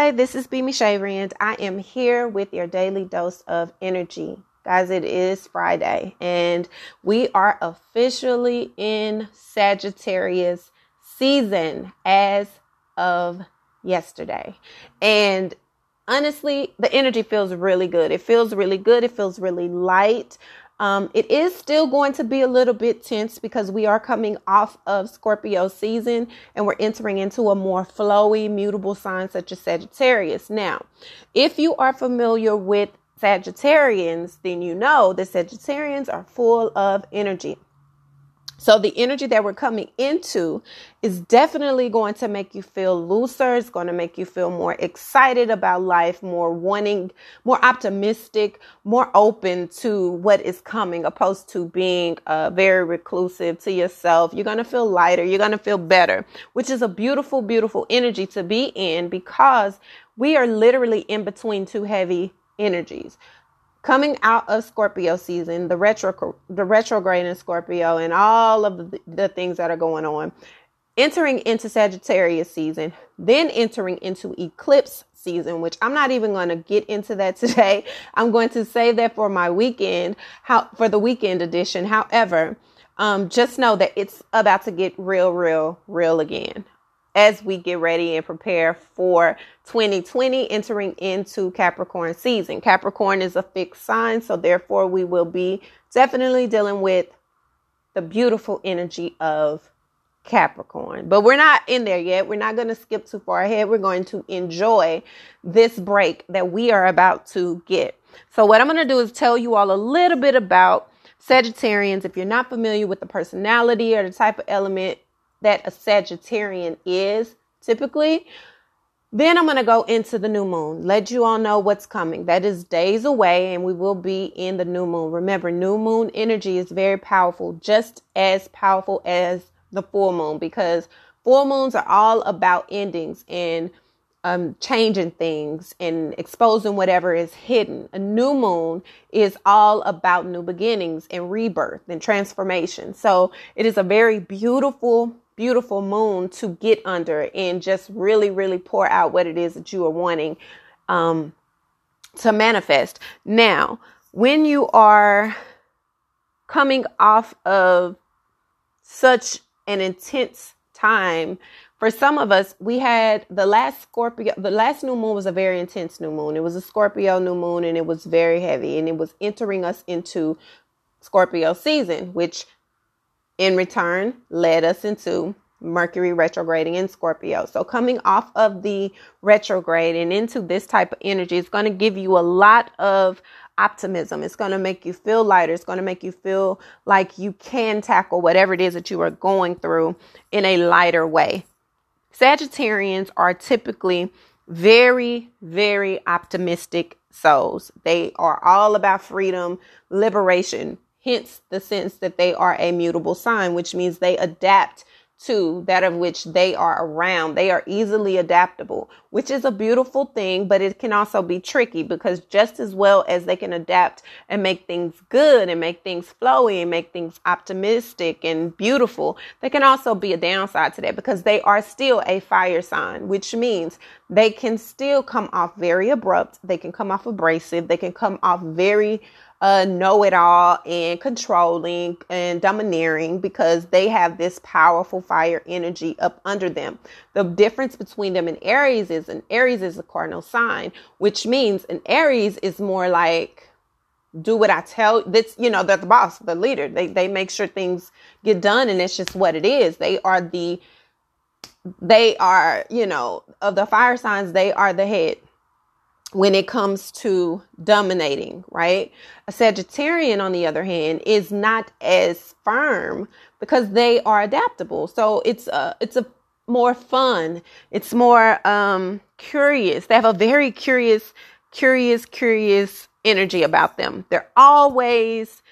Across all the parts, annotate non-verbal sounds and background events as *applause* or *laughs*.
Hi, this is Beamy Shavery, and I am here with your daily dose of energy. Guys, it is Friday, and we are officially in Sagittarius season as of yesterday. And honestly, the energy feels really good. It feels really good. It feels really light. Um, it is still going to be a little bit tense because we are coming off of Scorpio season and we're entering into a more flowy, mutable sign such as Sagittarius. Now, if you are familiar with Sagittarians, then you know that Sagittarians are full of energy. So the energy that we're coming into is definitely going to make you feel looser. It's going to make you feel more excited about life, more wanting, more optimistic, more open to what is coming, opposed to being uh, very reclusive to yourself. You're going to feel lighter. You're going to feel better, which is a beautiful, beautiful energy to be in because we are literally in between two heavy energies coming out of Scorpio season, the retro the retrograde in Scorpio and all of the, the things that are going on, entering into Sagittarius season, then entering into eclipse season, which I'm not even going to get into that *laughs* today. I'm going to save that for my weekend, how for the weekend edition. However, um, just know that it's about to get real, real, real again as we get ready and prepare for 2020 entering into Capricorn season. Capricorn is a fixed sign, so therefore we will be definitely dealing with the beautiful energy of Capricorn. But we're not in there yet. We're not going to skip too far ahead. We're going to enjoy this break that we are about to get. So what I'm going to do is tell you all a little bit about Sagittarians. If you're not familiar with the personality or the type of element that a Sagittarian is typically. Then I'm going to go into the new moon, let you all know what's coming. That is days away, and we will be in the new moon. Remember, new moon energy is very powerful, just as powerful as the full moon, because full moons are all about endings and um, changing things and exposing whatever is hidden. A new moon is all about new beginnings and rebirth and transformation. So it is a very beautiful beautiful moon to get under and just really, really pour out what it is that you are wanting um, to manifest. Now, when you are coming off of such an intense time, for some of us, we had the last Scorpio, the last new moon was a very intense new moon. It was a Scorpio new moon and it was very heavy and it was entering us into Scorpio season, which in return led us into Mercury retrograding in Scorpio. So coming off of the retrograde and into this type of energy is going to give you a lot of optimism. It's going to make you feel lighter. It's going to make you feel like you can tackle whatever it is that you are going through in a lighter way. Sagittarians are typically very, very optimistic souls. They are all about freedom, liberation, hence the sense that they are a mutable sign, which means they adapt to that of which they are around. They are easily adaptable, which is a beautiful thing, but it can also be tricky because just as well as they can adapt and make things good and make things flowy and make things optimistic and beautiful, there can also be a downside to that because they are still a fire sign, which means they can still come off very abrupt. They can come off abrasive. They can come off very uh, know it all and controlling and domineering because they have this powerful fire energy up under them. The difference between them and Aries is an Aries is a cardinal sign, which means an Aries is more like do what I tell that's you know they're the boss, the leader. They they make sure things get done and it's just what it is. They are the they are, you know, of the fire signs, they are the head when it comes to dominating, right? A Sagittarian, on the other hand, is not as firm because they are adaptable. So it's a, it's a more fun. It's more, um, curious. They have a very curious, curious, curious energy about them. They're always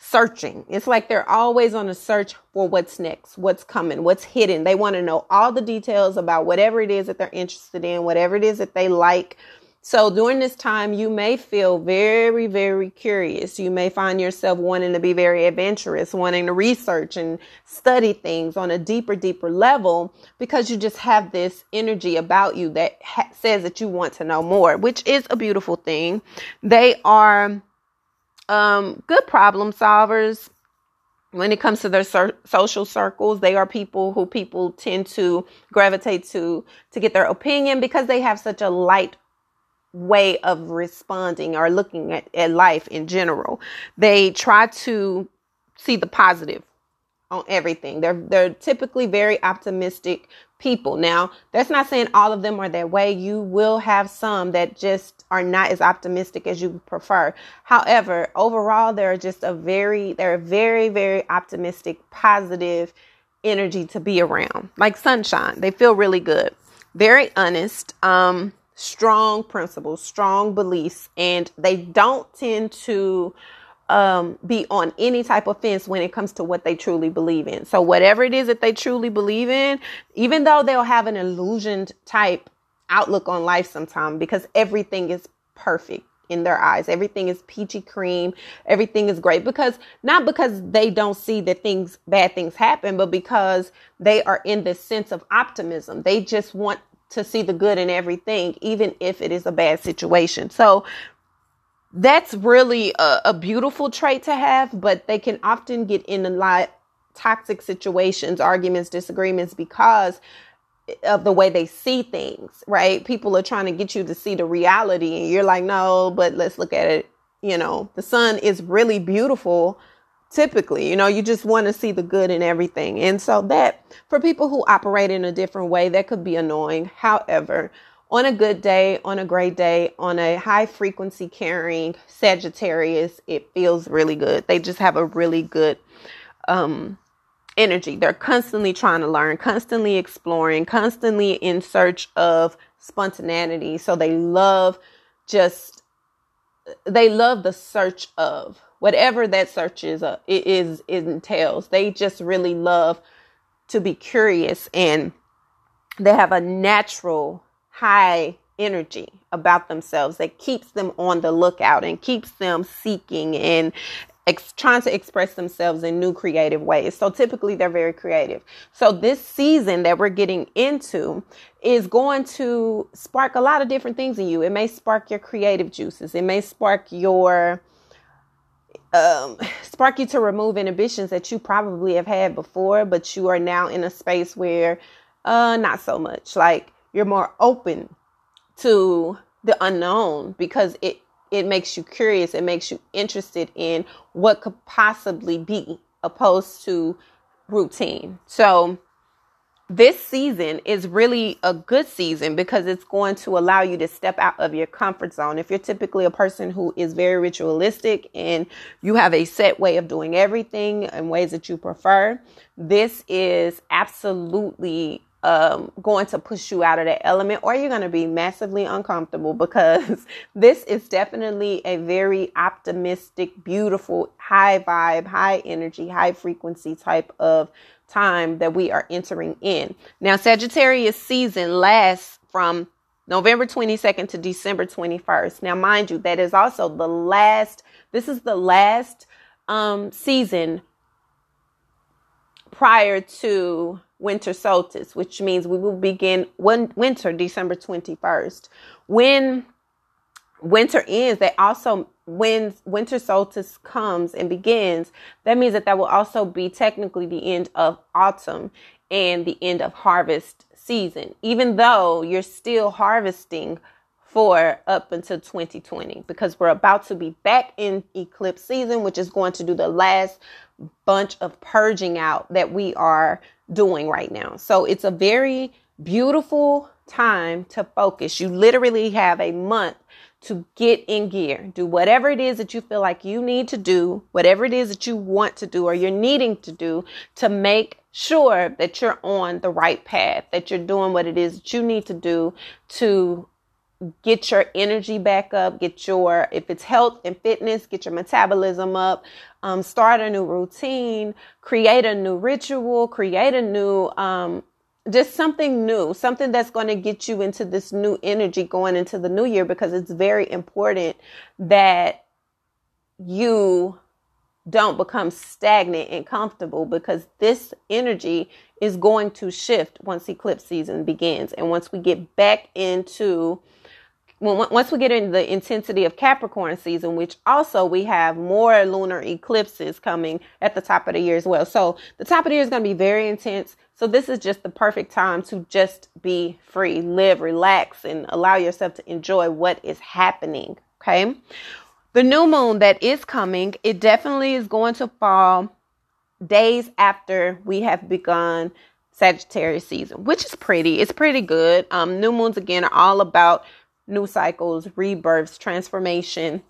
searching. It's like they're always on a search for what's next, what's coming, what's hidden. They want to know all the details about whatever it is that they're interested in, whatever it is that they like, So during this time, you may feel very, very curious. You may find yourself wanting to be very adventurous, wanting to research and study things on a deeper, deeper level because you just have this energy about you that ha- says that you want to know more, which is a beautiful thing. They are um, good problem solvers when it comes to their social circles they are people who people tend to gravitate to to get their opinion because they have such a light way of responding or looking at, at life in general they try to see the positive on everything they're they're typically very optimistic people. Now, that's not saying all of them are that way. You will have some that just are not as optimistic as you prefer. However, overall, they're just a very, they're very, very optimistic, positive energy to be around. Like sunshine. They feel really good. Very honest. Um, strong principles, strong beliefs, and they don't tend to um, be on any type of fence when it comes to what they truly believe in. So whatever it is that they truly believe in, even though they'll have an illusioned type outlook on life sometime because everything is perfect in their eyes. Everything is peachy cream. Everything is great because not because they don't see that things, bad things happen, but because they are in this sense of optimism. They just want to see the good in everything, even if it is a bad situation. So that's really a, a, beautiful trait to have, but they can often get in a lot toxic situations, arguments, disagreements because of the way they see things, right? People are trying to get you to see the reality and you're like, "No, but let's look at it, you know, the sun is really beautiful." Typically, you know, you just want to see the good in everything. And so that for people who operate in a different way, that could be annoying. However, on a good day, on a great day, on a high frequency carrying Sagittarius, it feels really good. They just have a really good um, energy. They're constantly trying to learn, constantly exploring, constantly in search of spontaneity. So they love just they love the search of whatever that search is uh, it is it entails. They just really love to be curious and they have a natural high energy about themselves that keeps them on the lookout and keeps them seeking and ex- trying to express themselves in new creative ways. So typically they're very creative. So this season that we're getting into is going to spark a lot of different things in you. It may spark your creative juices. It may spark your um, spark you to remove inhibitions that you probably have had before, but you are now in a space where uh not so much. Like you're more open to the unknown because it it makes you curious it makes you interested in what could possibly be opposed to routine so this season is really a good season because it's going to allow you to step out of your comfort zone. If you're typically a person who is very ritualistic and you have a set way of doing everything in ways that you prefer, this is absolutely um, going to push you out of that element or you're going to be massively uncomfortable because *laughs* this is definitely a very optimistic, beautiful, high vibe, high energy, high frequency type of time that we are entering in. Now, Sagittarius season lasts from November 22nd to December 21st. Now, mind you, that is also the last, this is the last um, season prior to winter solstice, which means we will begin one winter December 21st. When winter ends, they also when winter solstice comes and begins, that means that that will also be technically the end of autumn and the end of harvest season, even though you're still harvesting for up until 2020 because we're about to be back in eclipse season, which is going to do the last bunch of purging out that we are doing right now. So it's a very beautiful time to focus. You literally have a month to get in gear. Do whatever it is that you feel like you need to do, whatever it is that you want to do or you're needing to do to make sure that you're on the right path, that you're doing what it is that you need to do to get your energy back up, get your, if it's health and fitness, get your metabolism up, um, start a new routine, create a new ritual, create a new um, just something new, something that's going to get you into this new energy going into the new year because it's very important that you don't become stagnant and comfortable because this energy is going to shift once eclipse season begins. And once we get back into once we get into the intensity of Capricorn season, which also we have more lunar eclipses coming at the top of the year as well. So the top of the year is going to be very intense. So this is just the perfect time to just be free, live, relax, and allow yourself to enjoy what is happening. Okay. The new moon that is coming, it definitely is going to fall days after we have begun Sagittarius season, which is pretty. It's pretty good. Um, new moons again are all about new cycles, rebirths, transformation,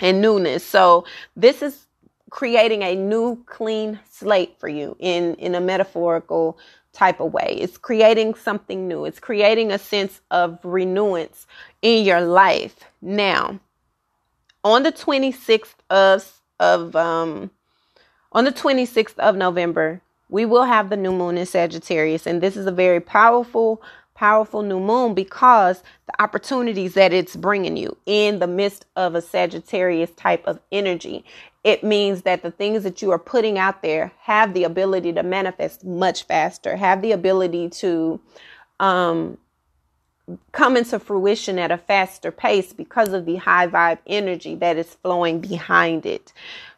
and newness. So this is creating a new clean slate for you in in a metaphorical type of way. It's creating something new. It's creating a sense of renewance in your life. Now, on the 26th of of um on the 26th of November, we will have the new moon in Sagittarius and this is a very powerful powerful new moon because the opportunities that it's bringing you in the midst of a Sagittarius type of energy. It means that the things that you are putting out there have the ability to manifest much faster, have the ability to um, come into fruition at a faster pace because of the high vibe energy that is flowing behind it.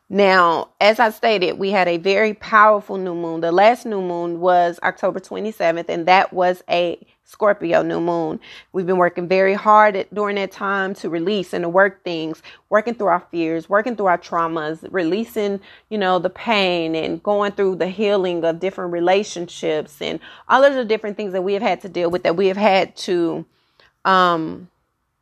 Now, as I stated, we had a very powerful new moon. The last new moon was October 27th, and that was a Scorpio new moon. We've been working very hard at, during that time to release and to work things, working through our fears, working through our traumas, releasing, you know, the pain and going through the healing of different relationships and all of the different things that we have had to deal with that we have had to um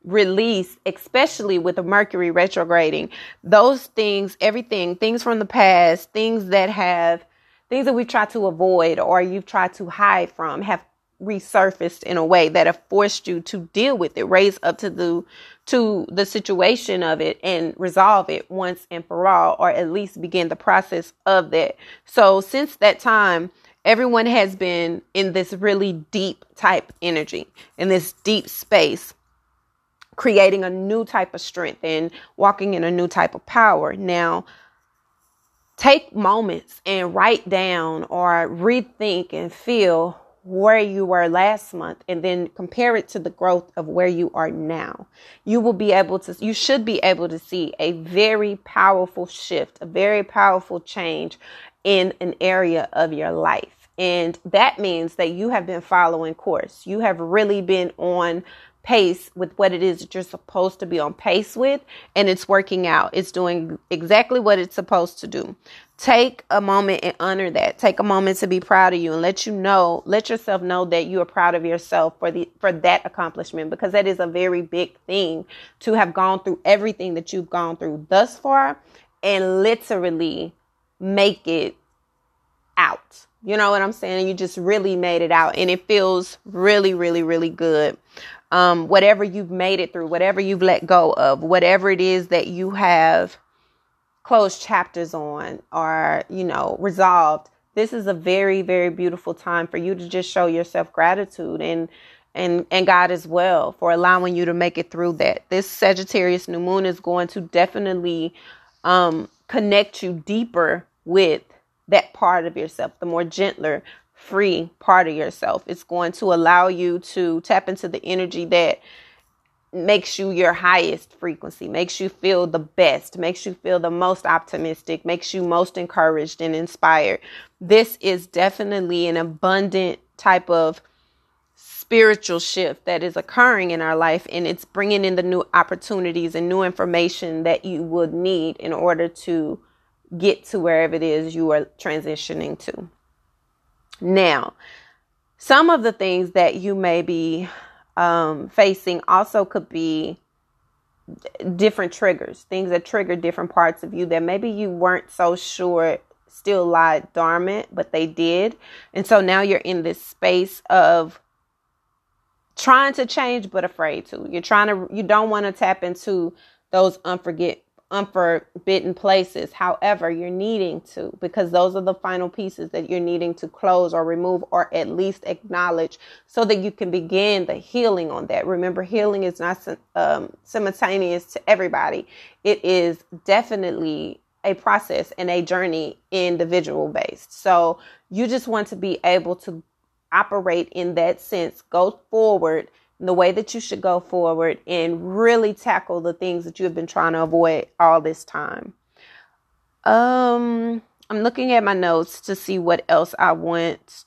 release, especially with the Mercury retrograding. Those things, everything, things from the past, things that have, things that we've tried to avoid or you've tried to hide from have resurfaced in a way that have forced you to deal with it, raise up to the to the situation of it and resolve it once and for all, or at least begin the process of that. So since that time, everyone has been in this really deep type energy, in this deep space creating a new type of strength and walking in a new type of power. Now, take moments and write down or rethink and feel where you were last month and then compare it to the growth of where you are now. You will be able to, you should be able to see a very powerful shift, a very powerful change in an area of your life. And that means that you have been following course. You have really been on pace with what it is that you're supposed to be on pace with and it's working out. It's doing exactly what it's supposed to do. Take a moment and honor that. Take a moment to be proud of you and let you know, let yourself know that you are proud of yourself for the for that accomplishment because that is a very big thing to have gone through everything that you've gone through thus far and literally make it out. You know what I'm saying? You just really made it out and it feels really really really good um, whatever you've made it through, whatever you've let go of, whatever it is that you have closed chapters on or, you know, resolved. This is a very, very beautiful time for you to just show yourself gratitude and and and God as well for allowing you to make it through that. This Sagittarius new moon is going to definitely um, connect you deeper with that part of yourself, the more gentler, free part of yourself. It's going to allow you to tap into the energy that makes you your highest frequency, makes you feel the best, makes you feel the most optimistic, makes you most encouraged and inspired. This is definitely an abundant type of spiritual shift that is occurring in our life and it's bringing in the new opportunities and new information that you would need in order to get to wherever it is you are transitioning to. Now, some of the things that you may be um, facing also could be different triggers, things that trigger different parts of you that maybe you weren't so sure still lie dormant, but they did. And so now you're in this space of trying to change but afraid to. You're trying to you don't want to tap into those unforget unforbidden places. However, you're needing to because those are the final pieces that you're needing to close or remove or at least acknowledge so that you can begin the healing on that. Remember, healing is not um, simultaneous to everybody, it is definitely a process and a journey individual based. So you just want to be able to operate in that sense, go forward the way that you should go forward and really tackle the things that you have been trying to avoid all this time. Um, I'm looking at my notes to see what else I want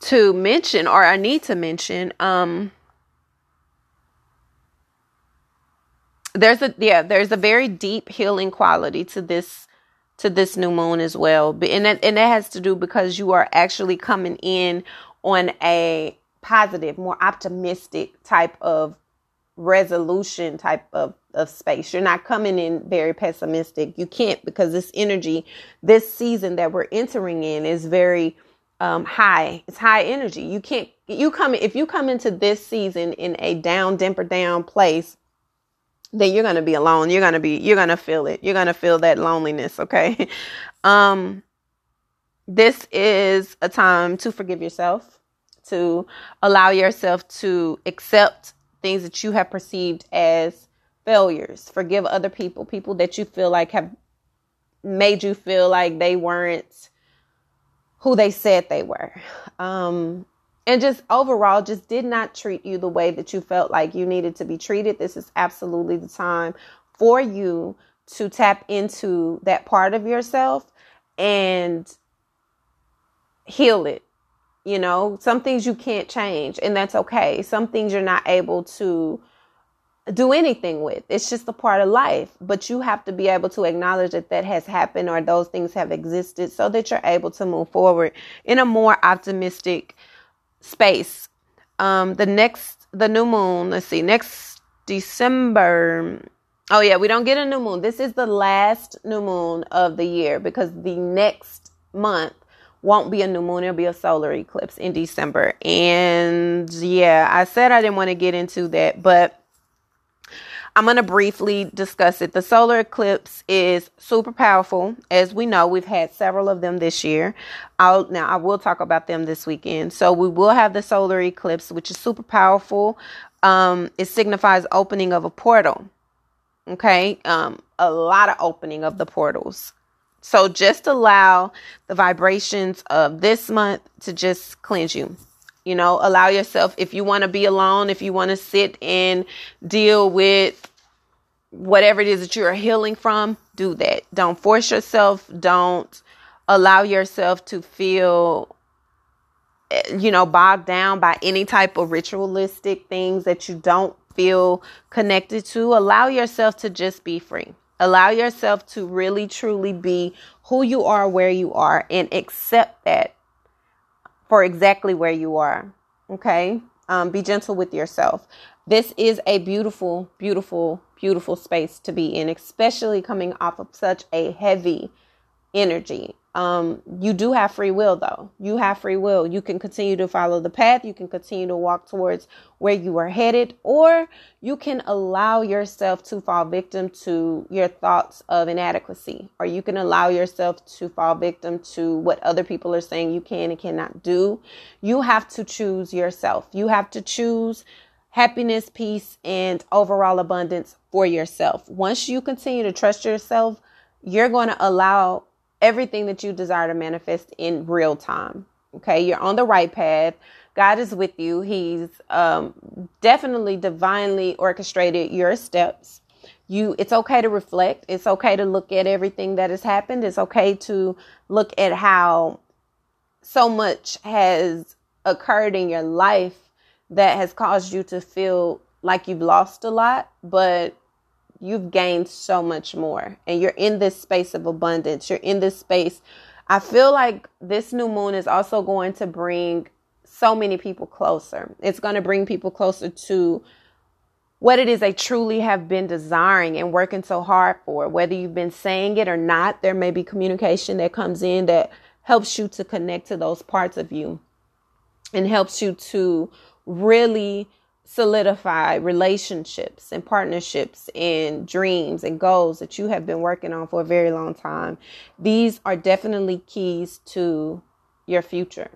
to mention or I need to mention. Um, there's a yeah, there's a very deep healing quality to this to this new moon as well. And that, and that has to do because you are actually coming in on a positive, more optimistic type of resolution type of, of space. You're not coming in very pessimistic. You can't because this energy, this season that we're entering in is very um, high. It's high energy. You can't, you come, if you come into this season in a down, dimper down place, then you're to be alone. You're to be, you're to feel it. You're to feel that loneliness. Okay. *laughs* Um, this is a time to forgive yourself, to allow yourself to accept things that you have perceived as failures. Forgive other people, people that you feel like have made you feel like they weren't who they said they were. Um, and just overall just did not treat you the way that you felt like you needed to be treated this is absolutely the time for you to tap into that part of yourself and heal it you know some things you can't change and that's okay some things you're not able to do anything with it's just a part of life but you have to be able to acknowledge that that has happened or those things have existed so that you're able to move forward in a more optimistic space. Um, the next, the new moon, let's see, next December. Oh, yeah, we don't get a new moon. This is the last new moon of the year because the next month won't be a new moon. It'll be a solar eclipse in December. And yeah, I said I didn't want to get into that, but I'm going to briefly discuss it. The solar eclipse is super powerful. As we know, we've had several of them this year. I'll now I will talk about them this weekend. So we will have the solar eclipse, which is super powerful. Um, it signifies opening of a portal. Okay, um, a lot of opening of the portals. So just allow the vibrations of this month to just cleanse you. You know, allow yourself, if you want to be alone, if you want to sit and deal with whatever it is that you're healing from, do that. Don't force yourself. Don't allow yourself to feel, eh, you know, bogged down by any type of ritualistic things that you don't feel connected to. Allow yourself to just be free. Allow yourself to really truly be who you are, where you are, and accept that for exactly where you are. Okay. Um, be gentle with yourself. This is a beautiful, beautiful, beautiful space to be in, especially coming off of such a heavy energy. Um, you do have free will, though. You have free will. You can continue to follow the path. You can continue to walk towards where you are headed, or you can allow yourself to fall victim to your thoughts of inadequacy, or you can allow yourself to fall victim to what other people are saying you can and cannot do. You have to choose yourself. You have to choose happiness, peace, and overall abundance for yourself. Once you continue to trust yourself, you're going to allow everything that you desire to manifest in real time. Okay, you're on the right path. God is with you. He's um, definitely divinely orchestrated your steps. You, it's okay to reflect. It's okay to look at everything that has happened. It's okay to look at how so much has occurred in your life that has caused you to feel like you've lost a lot, but you've gained so much more and you're in this space of abundance. You're in this space. I feel like this new moon is also going to bring so many people closer. It's going to bring people closer to what it is they truly have been desiring and working so hard for. Whether you've been saying it or not, there may be communication that comes in that helps you to connect to those parts of you and helps you to really solidify relationships and partnerships and dreams and goals that you have been working on for a very long time. These are definitely keys to your future.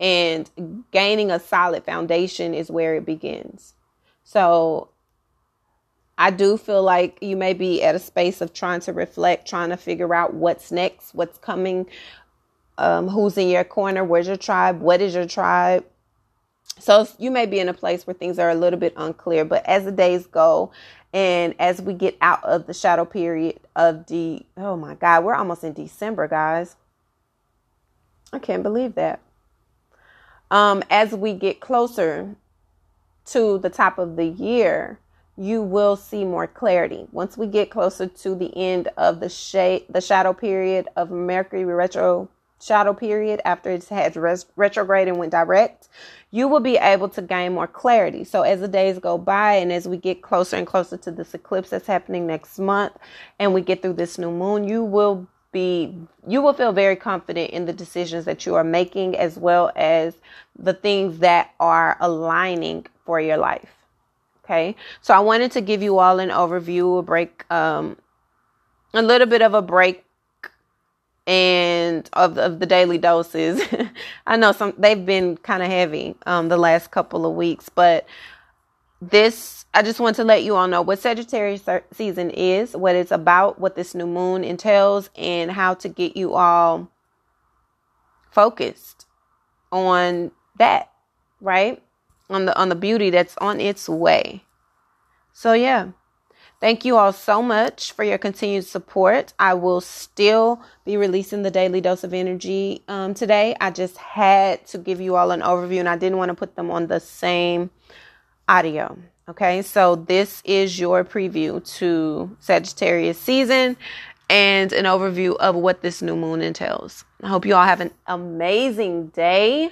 And gaining a solid foundation is where it begins. So I do feel like you may be at a space of trying to reflect, trying to figure out what's next, what's coming, um, who's in your corner, where's your tribe, what is your tribe, so you may be in a place where things are a little bit unclear, but as the days go and as we get out of the shadow period of the oh my god, we're almost in December, guys. I can't believe that. Um as we get closer to the top of the year, you will see more clarity. Once we get closer to the end of the shade the shadow period of Mercury retro shadow period after it has res- retrograde and went direct, you will be able to gain more clarity. So as the days go by and as we get closer and closer to this eclipse that's happening next month and we get through this new moon, you will be you will feel very confident in the decisions that you are making as well as the things that are aligning for your life. Okay? So I wanted to give you all an overview, a break um a little bit of a break and of of the daily doses. *laughs* I know some they've been kind of heavy um the last couple of weeks, but this I just want to let you all know what Sagittarius season is, what it's about, what this new moon entails, and how to get you all focused on that, right? On the on the beauty that's on its way. So yeah. Thank you all so much for your continued support. I will still be releasing the daily dose of energy um, today. I just had to give you all an overview and I didn't want to put them on the same audio. Okay, so this is your preview to Sagittarius season and an overview of what this new moon entails. I hope you all have an amazing day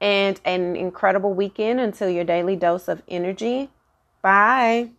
and an incredible weekend until your daily dose of energy. Bye.